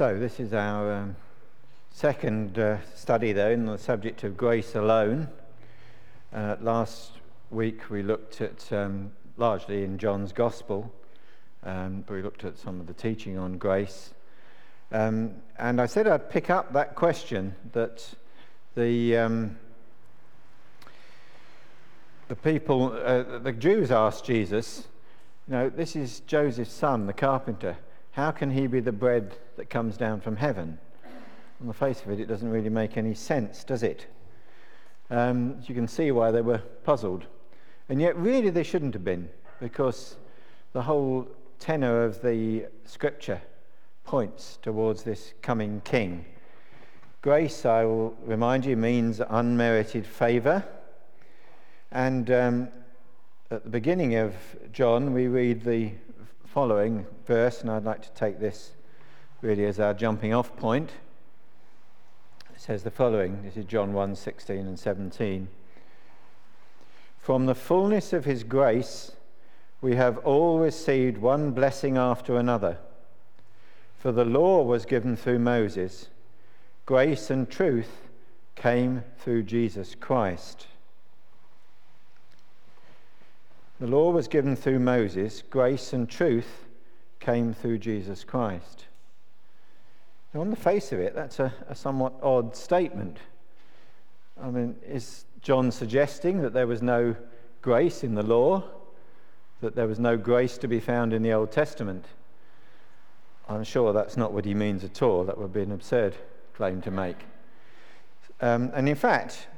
So, this is our um, second uh, study, though, in the subject of grace alone. Uh, last week we looked at um, largely in John's Gospel, um, we looked at some of the teaching on grace. Um, and I said I'd pick up that question that the, um, the people, uh, the Jews asked Jesus, you know, this is Joseph's son, the carpenter. How can he be the bread that comes down from heaven? On the face of it, it doesn't really make any sense, does it? Um, you can see why they were puzzled. And yet, really, they shouldn't have been, because the whole tenor of the scripture points towards this coming king. Grace, I will remind you, means unmerited favor. And um, at the beginning of John, we read the following verse, and I'd like to take this really as our jumping off point. It says the following this is John 1 16 and 17. From the fullness of his grace, we have all received one blessing after another. For the law was given through Moses, grace and truth came through Jesus Christ. The law was given through Moses, grace and truth came through Jesus Christ. Now, on the face of it, that's a, a somewhat odd statement. I mean, is John suggesting that there was no grace in the law, that there was no grace to be found in the Old Testament? I'm sure that's not what he means at all. That would be an absurd claim to make. Um, and in fact,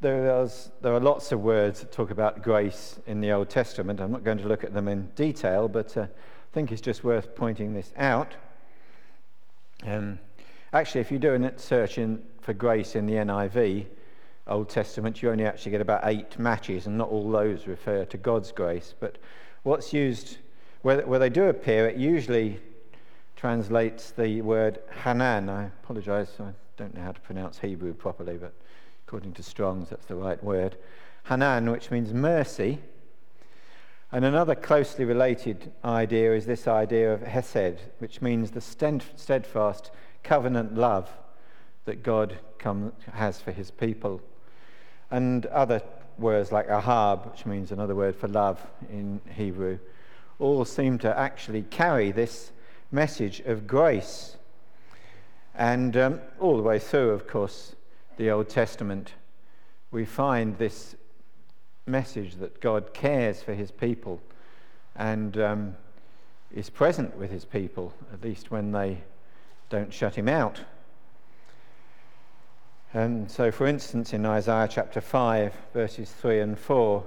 there, is, there are lots of words that talk about grace in the Old Testament. I'm not going to look at them in detail, but uh, I think it's just worth pointing this out. Um, actually, if you do a search in, for grace in the NIV, Old Testament, you only actually get about eight matches, and not all those refer to God's grace. But what's used, where, where they do appear, it usually translates the word Hanan. I apologize, I don't know how to pronounce Hebrew properly, but According to Strong's, that's the right word. Hanan, which means mercy. And another closely related idea is this idea of Hesed, which means the steadfast covenant love that God come, has for his people. And other words like ahab, which means another word for love in Hebrew, all seem to actually carry this message of grace. And um, all the way through, of course, the Old Testament, we find this message that God cares for his people and um, is present with his people, at least when they don't shut him out. And so, for instance, in Isaiah chapter 5, verses 3 and 4,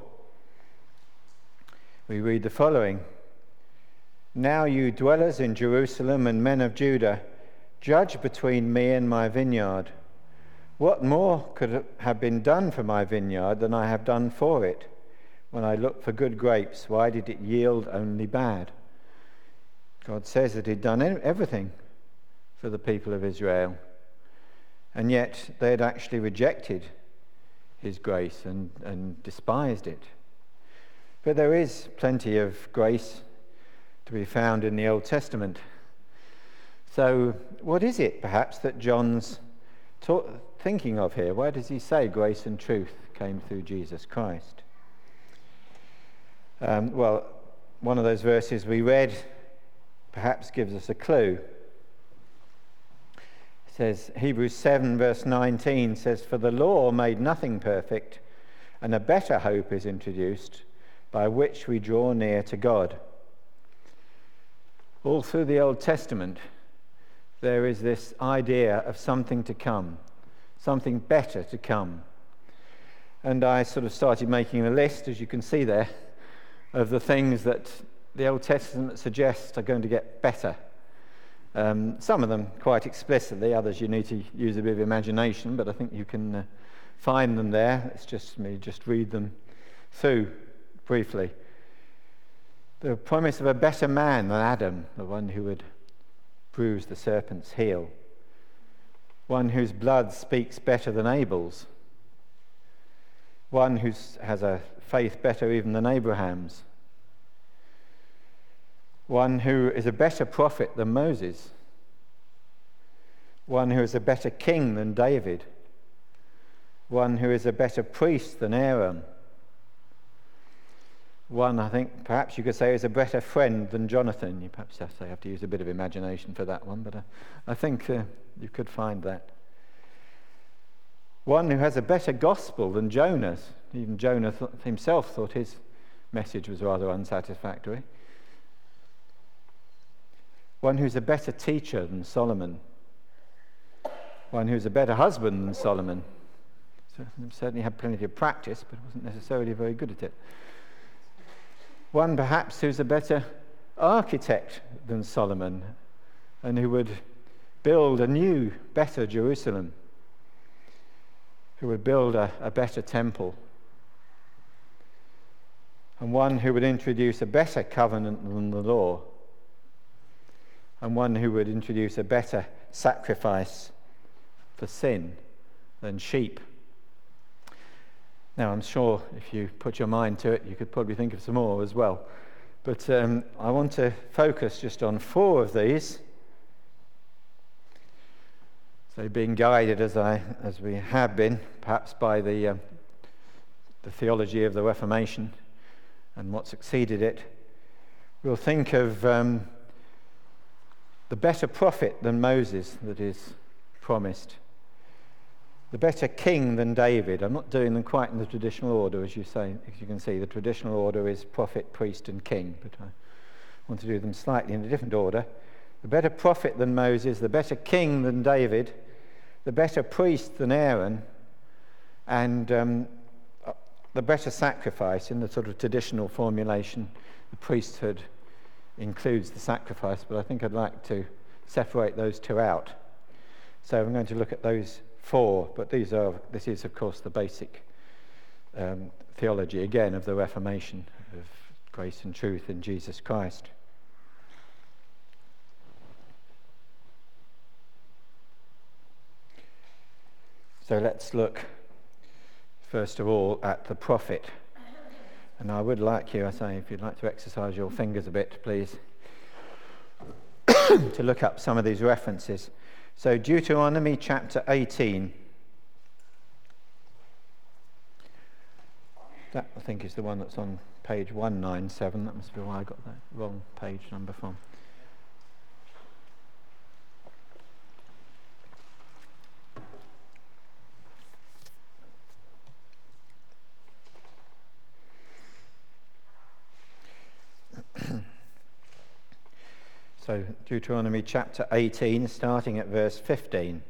we read the following Now, you dwellers in Jerusalem and men of Judah, judge between me and my vineyard. What more could have been done for my vineyard than I have done for it? When I looked for good grapes, why did it yield only bad? God says that He'd done everything for the people of Israel, and yet they had actually rejected His grace and, and despised it. But there is plenty of grace to be found in the Old Testament. So, what is it perhaps that John's taught, thinking of here? Where does he say grace and truth came through Jesus Christ? Um, well, one of those verses we read perhaps gives us a clue. It says, Hebrews 7, verse 19 says, For the law made nothing perfect, and a better hope is introduced by which we draw near to God. All through the Old Testament, there is this idea of something to come something better to come. And I sort of started making a list, as you can see there, of the things that the Old Testament suggests are going to get better. Um, some of them quite explicitly, others you need to use a bit of imagination, but I think you can uh, find them there. It's just me, just read them through briefly. The promise of a better man than Adam, the one who would bruise the serpent's heel one whose blood speaks better than Abel's, one who has a faith better even than Abraham's, one who is a better prophet than Moses, one who is a better king than David, one who is a better priest than Aaron, one I think perhaps you could say is a better friend than Jonathan. You perhaps have to, have to use a bit of imagination for that one, but uh, I think uh, you could find that. One who has a better gospel than Jonah's. Even Jonah th- himself thought his message was rather unsatisfactory. One who's a better teacher than Solomon. One who's a better husband than Solomon. So, certainly had plenty of practice, but wasn't necessarily very good at it. One perhaps who's a better architect than Solomon and who would build a new, better Jerusalem who would build a, a better temple, and one who would introduce a better covenant than the law, and one who would introduce a better sacrifice for sin than sheep. Now, I'm sure if you put your mind to it, you could probably think of some more as well. But um, I want to focus just on four of these so, being guided as, I, as we have been, perhaps by the, uh, the theology of the Reformation and what succeeded it, we'll think of um, the better prophet than Moses that is promised, the better king than David. I'm not doing them quite in the traditional order, as you say. As you can see, the traditional order is prophet, priest, and king, but I want to do them slightly in a different order. The better prophet than Moses, the better king than David, the better priest than Aaron, and um, uh, the better sacrifice in the sort of traditional formulation. The priesthood includes the sacrifice, but I think I'd like to separate those two out. So I'm going to look at those four, but these are, this is, of course, the basic um, theology, again, of the Reformation, of grace and truth in Jesus Christ. So let's look first of all at the prophet. And I would like you, I say, if you'd like to exercise your fingers a bit, please, to look up some of these references. So, Deuteronomy chapter 18. That, I think, is the one that's on page 197. That must be why I got that wrong page number from. So, Deuteronomy chapter 18, starting at verse 15.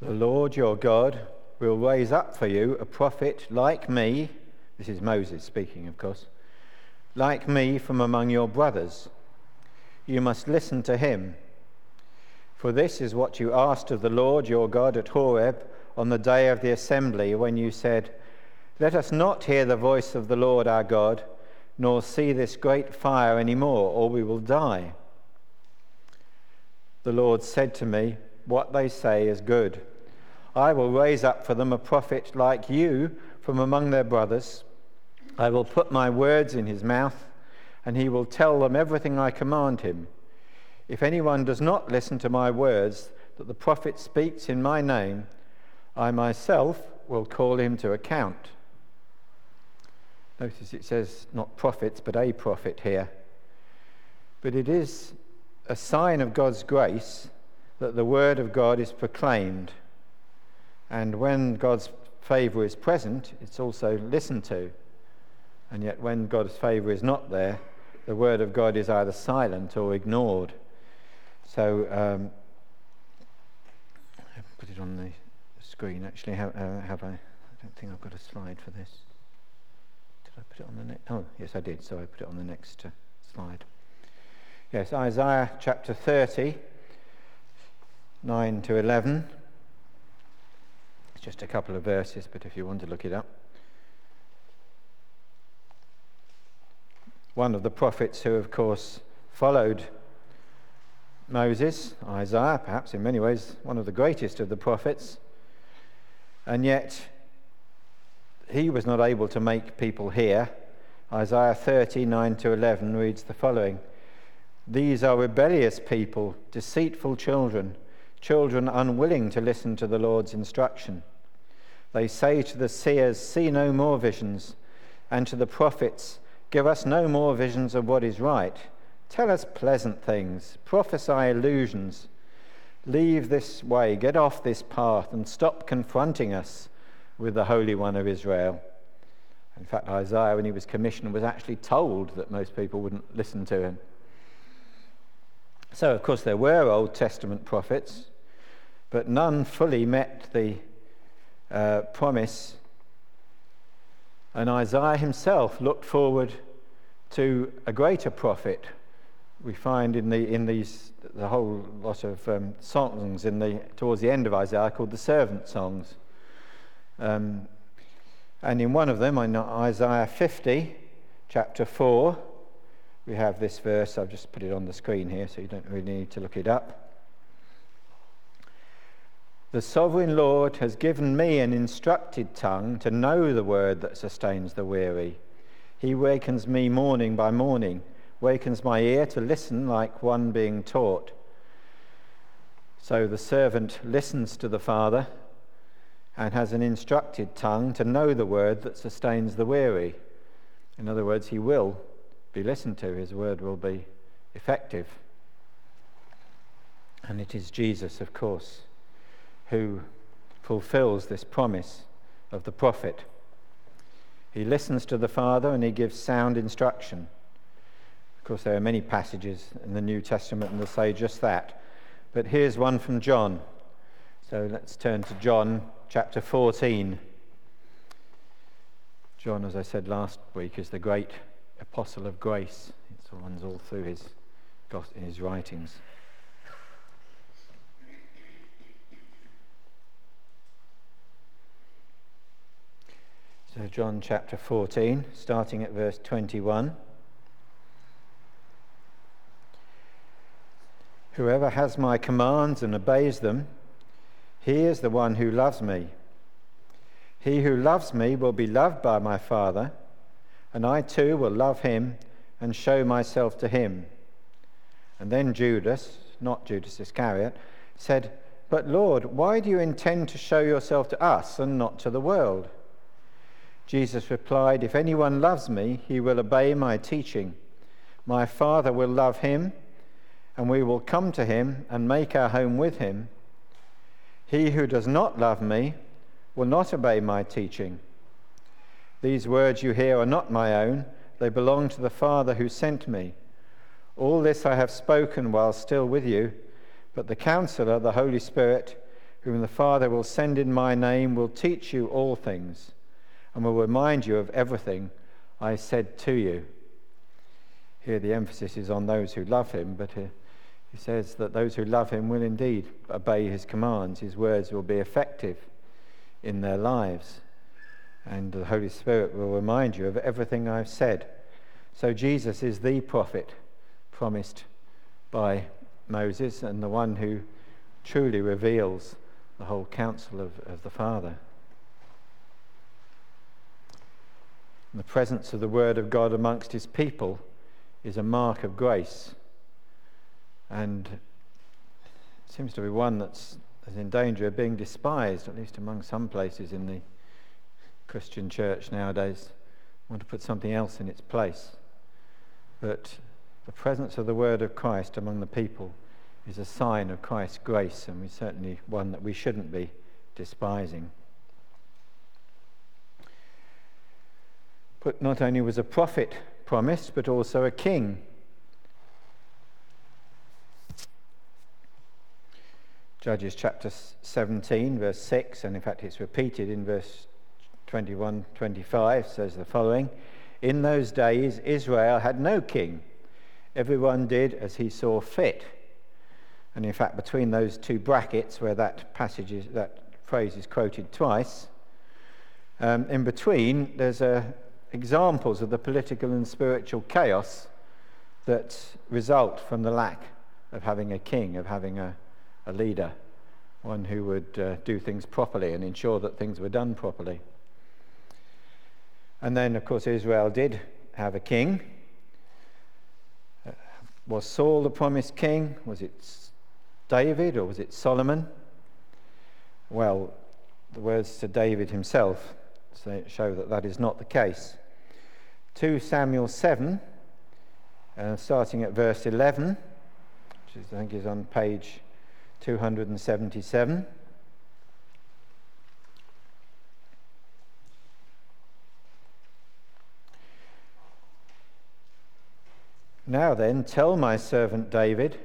The Lord your God will raise up for you a prophet like me. This is Moses speaking, of course. Like me from among your brothers. You must listen to him. For this is what you asked of the Lord your God at Horeb on the day of the assembly when you said, Let us not hear the voice of the Lord our God nor see this great fire any more, or we will die. The Lord said to me, What they say is good. I will raise up for them a prophet like you from among their brothers. I will put my words in his mouth, and he will tell them everything I command him. If anyone does not listen to my words that the prophet speaks in my name, I myself will call him to account. Notice it says not prophets, but a prophet here. But it is a sign of God's grace that the word of God is proclaimed. And when God's favor is present, it's also listened to. And yet, when God's favor is not there, the word of God is either silent or ignored. So, um, put it on the screen actually. Have, uh, have I? I don't think I've got a slide for this. Did I put it on the next? Oh, yes, I did. So I put it on the next uh, slide. Yes, Isaiah chapter 30, 9 to 11. It's just a couple of verses, but if you want to look it up. One of the prophets who, of course, followed Moses, Isaiah, perhaps in many ways one of the greatest of the prophets, and yet he was not able to make people hear. Isaiah 39 to 11 reads the following These are rebellious people, deceitful children, children unwilling to listen to the Lord's instruction. They say to the seers, See no more visions, and to the prophets, Give us no more visions of what is right. Tell us pleasant things, prophesy illusions. Leave this way, get off this path, and stop confronting us with the Holy One of Israel. In fact, Isaiah, when he was commissioned, was actually told that most people wouldn't listen to him. So, of course, there were Old Testament prophets, but none fully met the uh, promise. And Isaiah himself looked forward to a greater prophet. We find in, the, in these the whole lot of um, songs in the, towards the end of Isaiah called the servant songs. Um, and in one of them, in Isaiah 50, chapter 4, we have this verse. I've just put it on the screen here, so you don't really need to look it up. The sovereign Lord has given me an instructed tongue to know the word that sustains the weary. He wakens me morning by morning, wakens my ear to listen like one being taught. So the servant listens to the Father and has an instructed tongue to know the word that sustains the weary. In other words, he will be listened to, his word will be effective. And it is Jesus, of course, who fulfills this promise of the prophet. He listens to the Father and he gives sound instruction. Of course, there are many passages in the New Testament that say just that. But here's one from John. So let's turn to John chapter 14. John, as I said last week, is the great apostle of grace. It runs all through his, his writings. So, John chapter 14, starting at verse 21. Whoever has my commands and obeys them, he is the one who loves me. He who loves me will be loved by my Father and I too will love him and show myself to him. And then Judas, not Judas Iscariot, said, But Lord, why do you intend to show yourself to us and not to the world? Jesus replied, If anyone loves me, he will obey my teaching. My Father will love him, and we will come to him and make our home with him. He who does not love me will not obey my teaching. These words you hear are not my own, they belong to the Father who sent me. All this I have spoken while still with you, but the counselor, the Holy Spirit, whom the Father will send in my name, will teach you all things and will remind you of everything I said to you. Here the emphasis is on those who love him, but he says that those who love him will indeed obey his commands. His words will be effective in their lives and the Holy Spirit will remind you of everything I've said. So Jesus is the prophet promised by Moses and the one who truly reveals the whole counsel of, of the Father. And the presence of the Word of God amongst his people is a mark of grace. And seems to be one that's in danger of being despised, at least among some places in the Christian church nowadays want to put something else in its place. But the presence of the word of Christ among the people is a sign of Christ's grace, and we certainly one that we shouldn't be despising. But not only was a prophet promised, but also a king. Judges chapter 17, verse 6, and in fact it's repeated in verse 21 25 says the following In those days, Israel had no king. Everyone did as he saw fit. And in fact, between those two brackets where that passage is, that phrase is quoted twice, um, in between, there's uh, examples of the political and spiritual chaos that result from the lack of having a king, of having a, a leader, one who would uh, do things properly and ensure that things were done properly. And then, of course, Israel did have a king. Was Saul the promised king? Was it David or was it Solomon? Well, the words to David himself show that that is not the case. 2 Samuel 7, uh, starting at verse 11, which is, I think is on page 277. Now then, tell my servant David,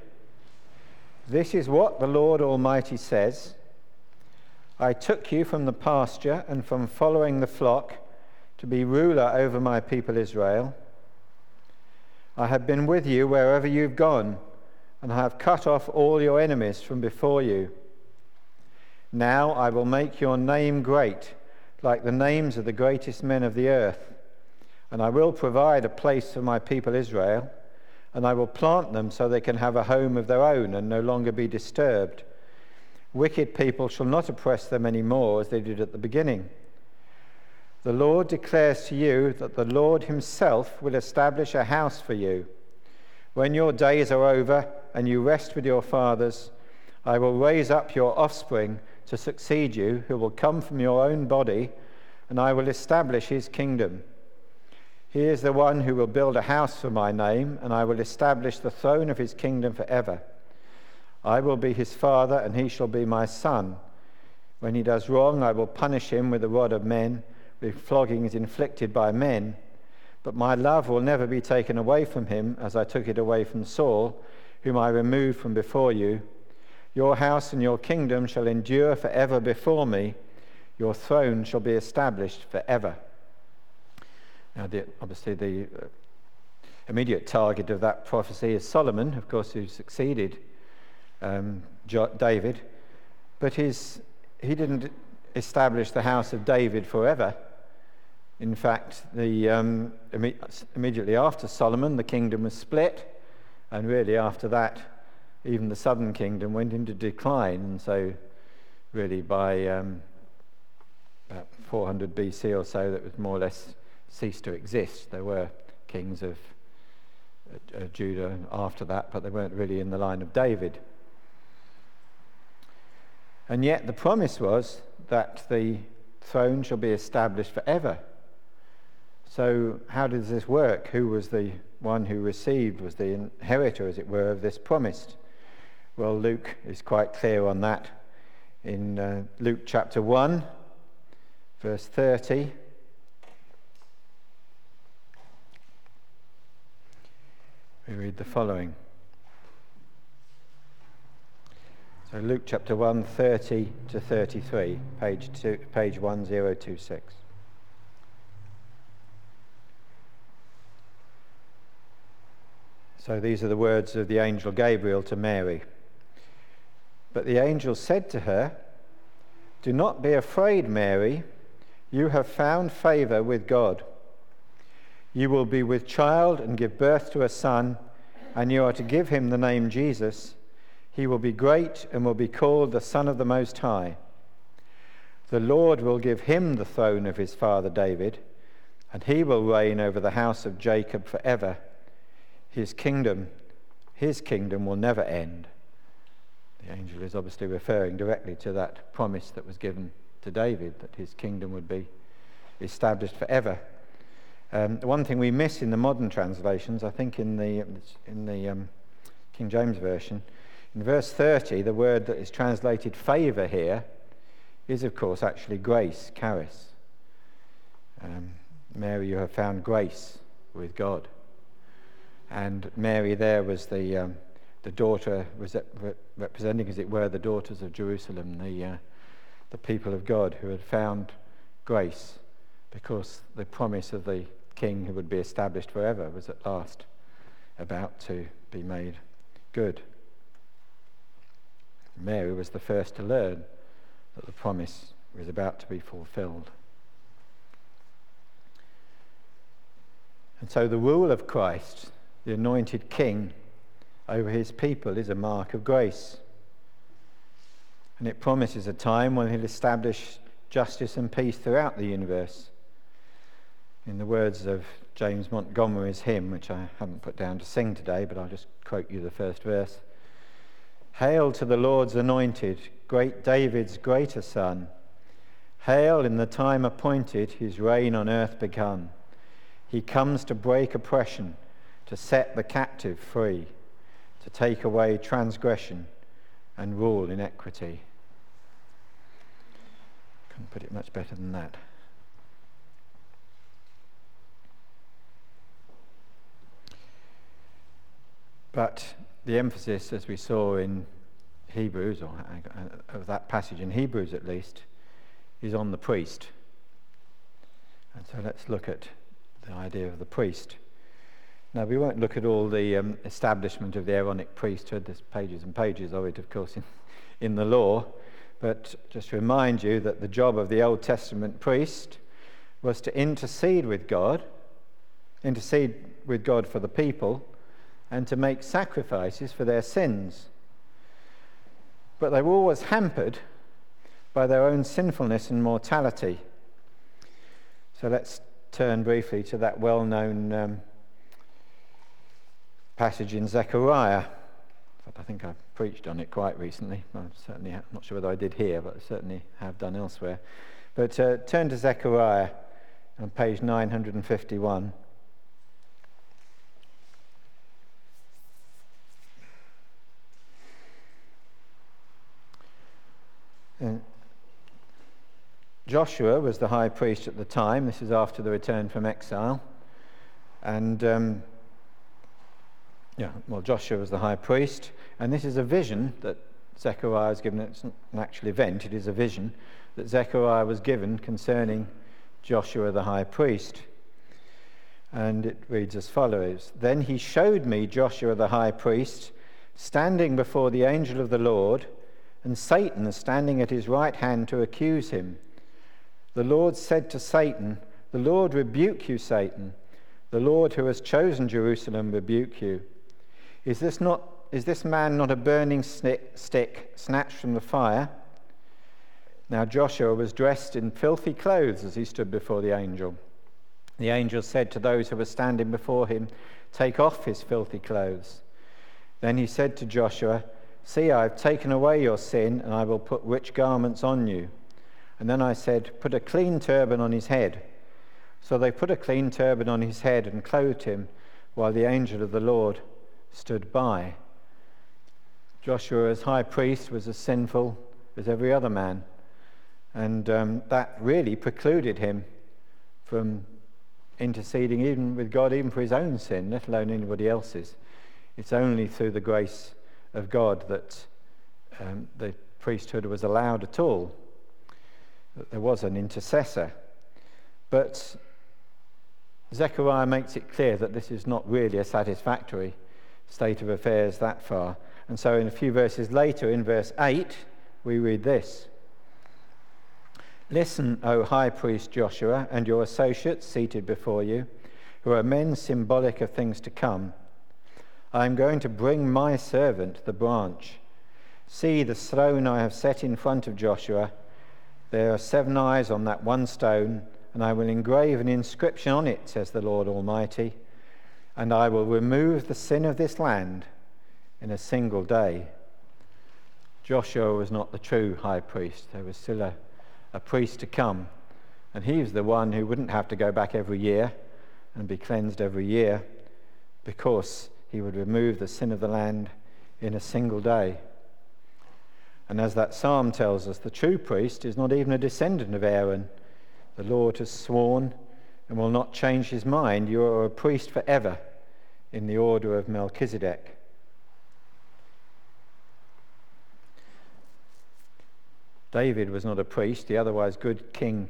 this is what the Lord Almighty says I took you from the pasture and from following the flock to be ruler over my people Israel. I have been with you wherever you've gone, and I have cut off all your enemies from before you. Now I will make your name great, like the names of the greatest men of the earth, and I will provide a place for my people Israel and I will plant them so they can have a home of their own and no longer be disturbed. Wicked people shall not oppress them any more as they did at the beginning. The Lord declares to you that the Lord Himself will establish a house for you. When your days are over and you rest with your fathers, I will raise up your offspring to succeed you, who will come from your own body, and I will establish His kingdom. He is the one who will build a house for my name, and I will establish the throne of his kingdom forever. I will be his father, and he shall be my son. When he does wrong, I will punish him with the rod of men, with floggings inflicted by men. But my love will never be taken away from him, as I took it away from Saul, whom I removed from before you. Your house and your kingdom shall endure forever before me. Your throne shall be established forever. Now, the, obviously, the uh, immediate target of that prophecy is Solomon, of course, who succeeded um, David, but his, he didn't establish the house of David forever. In fact, the, um, imme- immediately after Solomon, the kingdom was split, and really after that, even the southern kingdom went into decline. And so, really, by um, about 400 BC or so, that was more or less ceased to exist. There were kings of uh, Judah after that, but they weren't really in the line of David. And yet the promise was that the throne shall be established forever. So, how does this work? Who was the one who received, was the inheritor, as it were, of this promise? Well, Luke is quite clear on that. In uh, Luke chapter 1, verse 30, we read the following. So Luke chapter 1, 30 to 33, page, two, page 1026. So these are the words of the angel Gabriel to Mary. But the angel said to her, Do not be afraid, Mary. You have found favor with God. You will be with child and give birth to a son, and you are to give him the name Jesus. He will be great and will be called the Son of the Most High. The Lord will give him the throne of his father David, and he will reign over the house of Jacob forever. His kingdom, his kingdom will never end. The angel is obviously referring directly to that promise that was given to David that his kingdom would be established forever. Um, one thing we miss in the modern translations, I think in the, in the um, King James Version, in verse 30, the word that is translated favour here is, of course, actually grace, charis. Um, Mary, you have found grace with God. And Mary there was the, um, the daughter, was representing, as it were, the daughters of Jerusalem, the, uh, the people of God who had found grace because the promise of the king who would be established forever was at last about to be made good. Mary was the first to learn that the promise was about to be fulfilled. And so the rule of Christ, the anointed king over his people, is a mark of grace. And it promises a time when he'll establish justice and peace throughout the universe in the words of James Montgomery's hymn, which I haven't put down to sing today, but I'll just quote you the first verse. Hail to the Lord's anointed, great David's greater son. Hail in the time appointed, his reign on earth begun. He comes to break oppression, to set the captive free, to take away transgression and rule in equity. Couldn't put it much better than that. But the emphasis, as we saw in Hebrews, or uh, of that passage in Hebrews at least, is on the priest. And so let's look at the idea of the priest. Now, we won't look at all the um, establishment of the Aaronic priesthood. There's pages and pages of it, of course, in, in the law. But just to remind you that the job of the Old Testament priest was to intercede with God, intercede with God for the people, and to make sacrifices for their sins. But they were always hampered by their own sinfulness and mortality. So let's turn briefly to that well known um, passage in Zechariah. I think I preached on it quite recently. I'm certainly, not sure whether I did here, but I certainly have done elsewhere. But uh, turn to Zechariah on page 951. And Joshua was the high priest at the time. This is after the return from exile. And, um, yeah, well, Joshua was the high priest. And this is a vision that Zechariah was given. It's not an actual event, it is a vision that Zechariah was given concerning Joshua the high priest. And it reads as follows Then he showed me Joshua the high priest standing before the angel of the Lord, and Satan standing at his right hand to accuse him. The Lord said to Satan, The Lord rebuke you, Satan. The Lord who has chosen Jerusalem rebuke you. Is this, not, is this man not a burning stick, snatched from the fire? Now Joshua was dressed in filthy clothes as he stood before the angel. The angel said to those who were standing before him, Take off his filthy clothes. Then he said to Joshua, See, I have taken away your sin, and I will put rich garments on you. And then I said, Put a clean turban on his head. So they put a clean turban on his head and clothed him, while the angel of the Lord stood by. Joshua, as high priest, was as sinful as every other man. And um, that really precluded him from interceding even with God, even for his own sin, let alone anybody else's. It's only through the grace of God that um, the priesthood was allowed at all that there was an intercessor. But Zechariah makes it clear that this is not really a satisfactory state of affairs that far. And so, in a few verses later, in verse 8, we read this Listen, O high priest Joshua, and your associates seated before you, who are men symbolic of things to come. I am going to bring my servant, the branch. See the throne I have set in front of Joshua there are seven eyes on that one stone, and I will engrave an inscription on it, says the Lord Almighty, and I will remove the sin of this land in a single day. Joshua was not the true high priest. There was still a, a priest to come, and he was the one who wouldn't have to go back every year and be cleansed every year because he would remove the sin of the land in a single day. And as that psalm tells us, the true priest is not even a descendant of Aaron. The Lord has sworn and will not change his mind. You are a priest forever in the order of Melchizedek. David was not a priest, the otherwise good king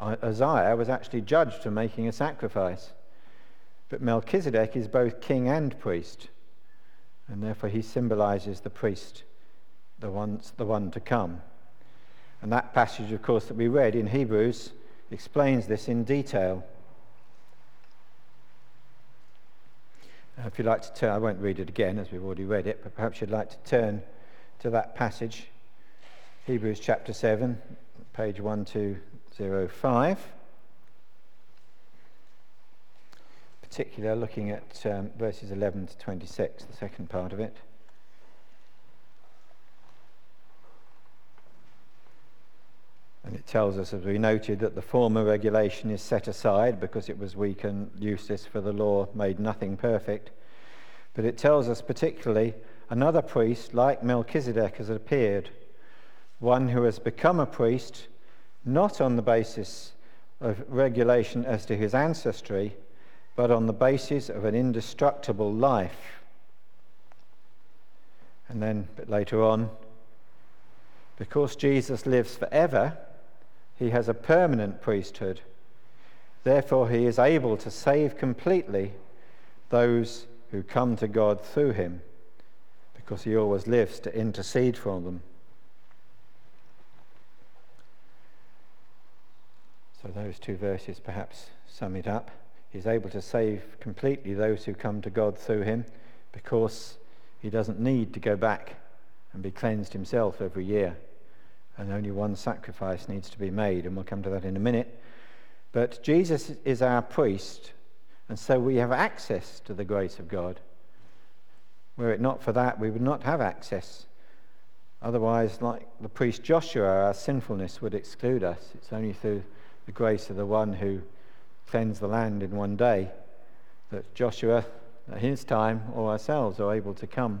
Uzziah was actually judged for making a sacrifice. But Melchizedek is both king and priest, and therefore he symbolizes the priest the, ones, the one to come. And that passage, of course, that we read in Hebrews explains this in detail. If you'd like to turn, I won't read it again as we've already read it, but perhaps you'd like to turn to that passage, Hebrews chapter 7, page 1205. particular looking at um, verses 11 to 26, the second part of it. It tells us, as we noted, that the former regulation is set aside because it was weak and useless, for the law made nothing perfect. But it tells us particularly another priest like Melchizedek has appeared, one who has become a priest not on the basis of regulation as to his ancestry, but on the basis of an indestructible life. And then, a bit later on, because Jesus lives forever, he has a permanent priesthood. Therefore, he is able to save completely those who come to God through him, because he always lives to intercede for them. So, those two verses perhaps sum it up. He's able to save completely those who come to God through him because he doesn't need to go back and be cleansed himself every year. And only one sacrifice needs to be made, and we'll come to that in a minute. But Jesus is our priest, and so we have access to the grace of God. Were it not for that, we would not have access. Otherwise, like the priest Joshua, our sinfulness would exclude us. It's only through the grace of the one who cleansed the land in one day that Joshua, at his time, or ourselves are able to come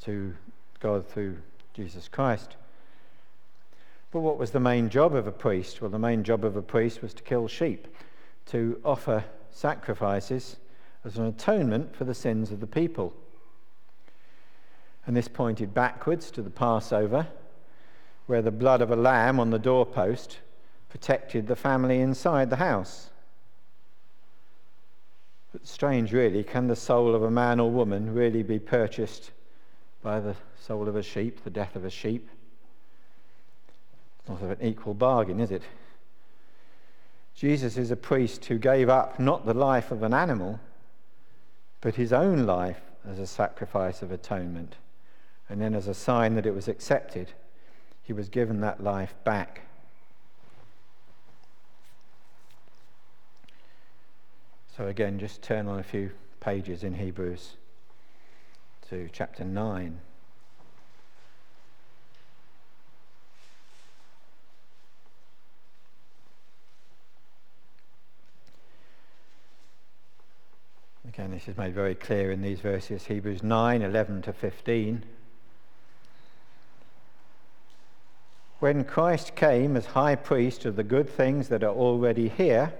to God through Jesus Christ. But what was the main job of a priest? Well, the main job of a priest was to kill sheep, to offer sacrifices as an atonement for the sins of the people. And this pointed backwards to the Passover, where the blood of a lamb on the doorpost protected the family inside the house. But strange, really, can the soul of a man or woman really be purchased by the soul of a sheep, the death of a sheep? Not of an equal bargain, is it? Jesus is a priest who gave up not the life of an animal, but his own life as a sacrifice of atonement. And then, as a sign that it was accepted, he was given that life back. So, again, just turn on a few pages in Hebrews to chapter 9. Again, this is made very clear in these verses Hebrews 9 11 to 15. When Christ came as high priest of the good things that are already here,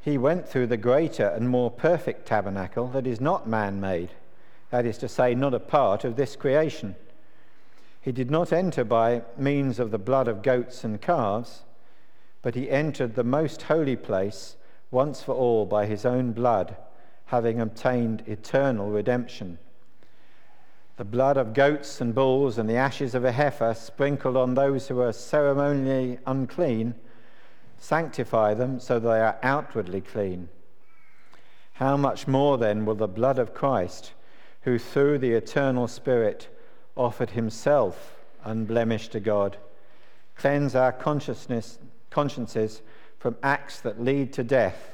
he went through the greater and more perfect tabernacle that is not man made, that is to say, not a part of this creation. He did not enter by means of the blood of goats and calves, but he entered the most holy place once for all by his own blood, having obtained eternal redemption. The blood of goats and bulls and the ashes of a heifer sprinkled on those who are ceremonially unclean Sanctify them so they are outwardly clean. How much more then will the blood of Christ, who through the eternal Spirit offered himself unblemished to God, cleanse our consciousness, consciences from acts that lead to death,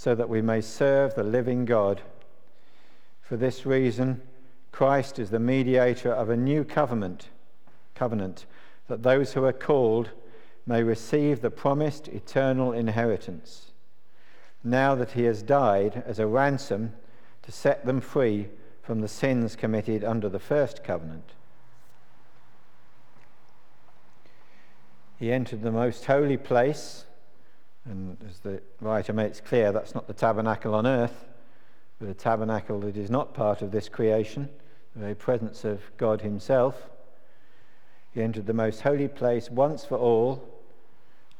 so that we may serve the living God? For this reason, Christ is the mediator of a new covenant, covenant that those who are called may receive the promised eternal inheritance, now that he has died as a ransom to set them free from the sins committed under the first covenant. He entered the most holy place, and as the writer makes clear, that's not the tabernacle on earth, but a tabernacle that is not part of this creation, the very presence of God Himself. He entered the most holy place once for all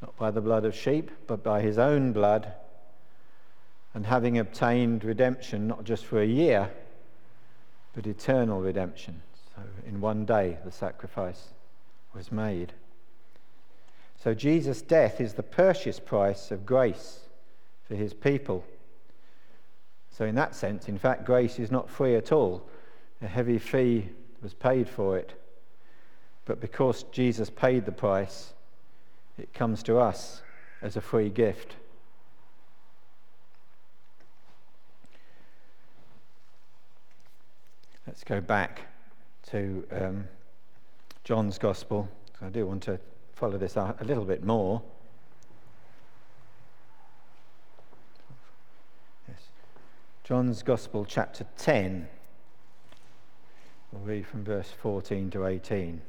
not by the blood of sheep, but by his own blood, and having obtained redemption not just for a year, but eternal redemption. So in one day the sacrifice was made. So Jesus' death is the purchase price of grace for his people. So, in that sense, in fact, grace is not free at all. A heavy fee was paid for it. But because Jesus paid the price, it comes to us as a free gift. Let's go back to um, John's Gospel. I do want to follow this out a little bit more. Yes. John's Gospel, chapter 10. We'll read from verse 14 to 18.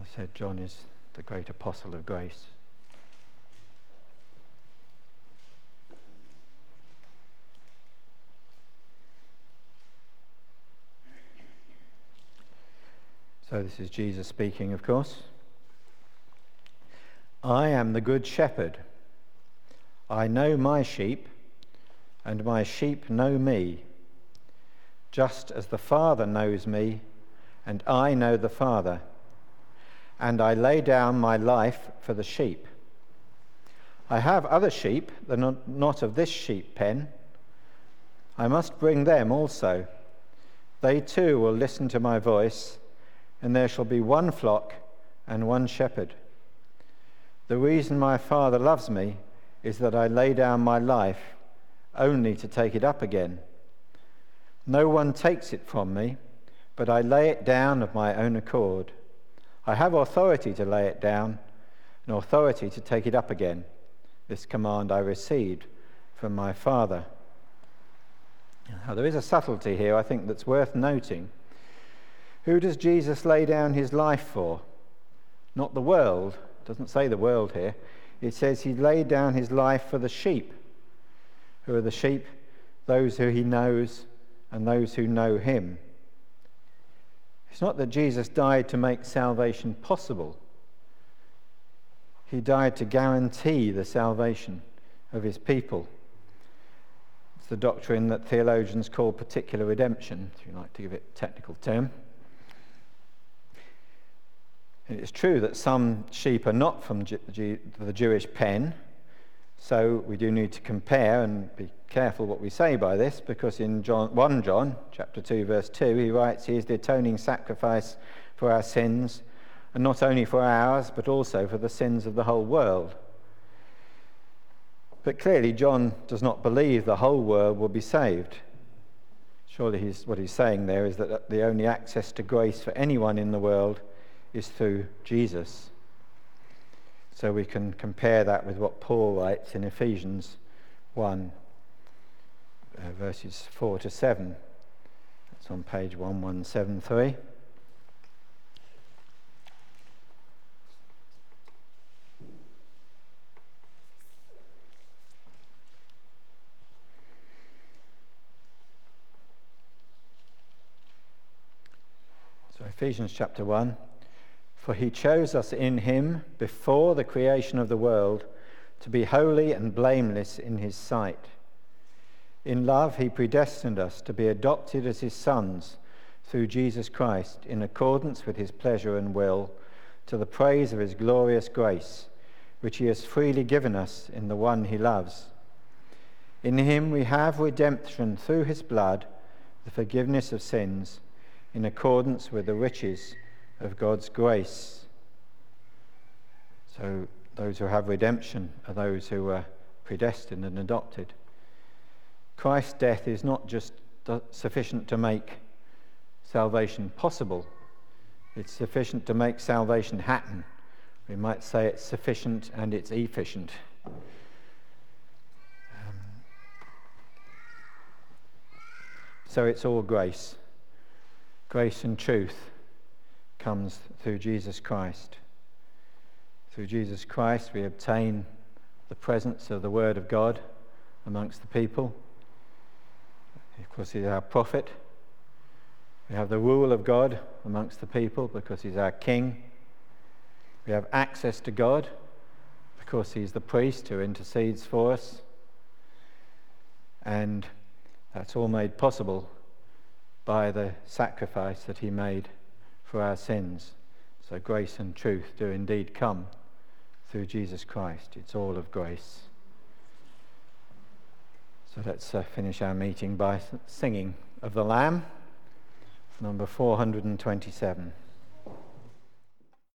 I said John is the great apostle of grace. So, this is Jesus speaking, of course. I am the good shepherd. I know my sheep, and my sheep know me, just as the Father knows me, and I know the Father. And I lay down my life for the sheep. I have other sheep that are not of this sheep pen. I must bring them also. They too will listen to my voice and there shall be one flock and one shepherd. The reason my Father loves me is that I lay down my life only to take it up again. No one takes it from me, but I lay it down of my own accord. I have authority to lay it down and authority to take it up again. This command I received from my Father. Now, there is a subtlety here, I think, that's worth noting. Who does Jesus lay down his life for? Not the world. It doesn't say the world here. It says he laid down his life for the sheep. Who are the sheep? Those who he knows and those who know him. It's not that Jesus died to make salvation possible. He died to guarantee the salvation of his people. It's the doctrine that theologians call particular redemption, if you like to give it a technical term. It's true that some sheep are not from the Jewish pen, so we do need to compare and be careful what we say by this, because in John, 1 John chapter 2, verse 2, he writes, He is the atoning sacrifice for our sins, and not only for ours, but also for the sins of the whole world. But clearly, John does not believe the whole world will be saved. Surely, he's, what he's saying there is that the only access to grace for anyone in the world is through Jesus. So we can compare that with what Paul writes in Ephesians 1, uh, verses 4 to 7. That's on page 1173. So, Ephesians chapter 1. For he chose us in him before the creation of the world to be holy and blameless in his sight. In love, he predestined us to be adopted as his sons through Jesus Christ in accordance with his pleasure and will, to the praise of his glorious grace, which he has freely given us in the one he loves. In him we have redemption through his blood, the forgiveness of sins, in accordance with the riches of God's grace. So, those who have redemption are those who are predestined and adopted. Christ's death is not just sufficient to make salvation possible, it's sufficient to make salvation happen. We might say it's sufficient and it's efficient. Um, so it's all grace, grace and truth comes through Jesus Christ. Through Jesus Christ, we obtain the presence of the Word of God amongst the people. Of course, He's our prophet. We have the rule of God amongst the people because He's our King. We have access to God because He's the priest who intercedes for us. And that's all made possible by the sacrifice that He made for our sins. So grace and truth do indeed come through Jesus Christ. It's all of grace. So let's uh, finish our meeting by singing of the Lamb, number 427.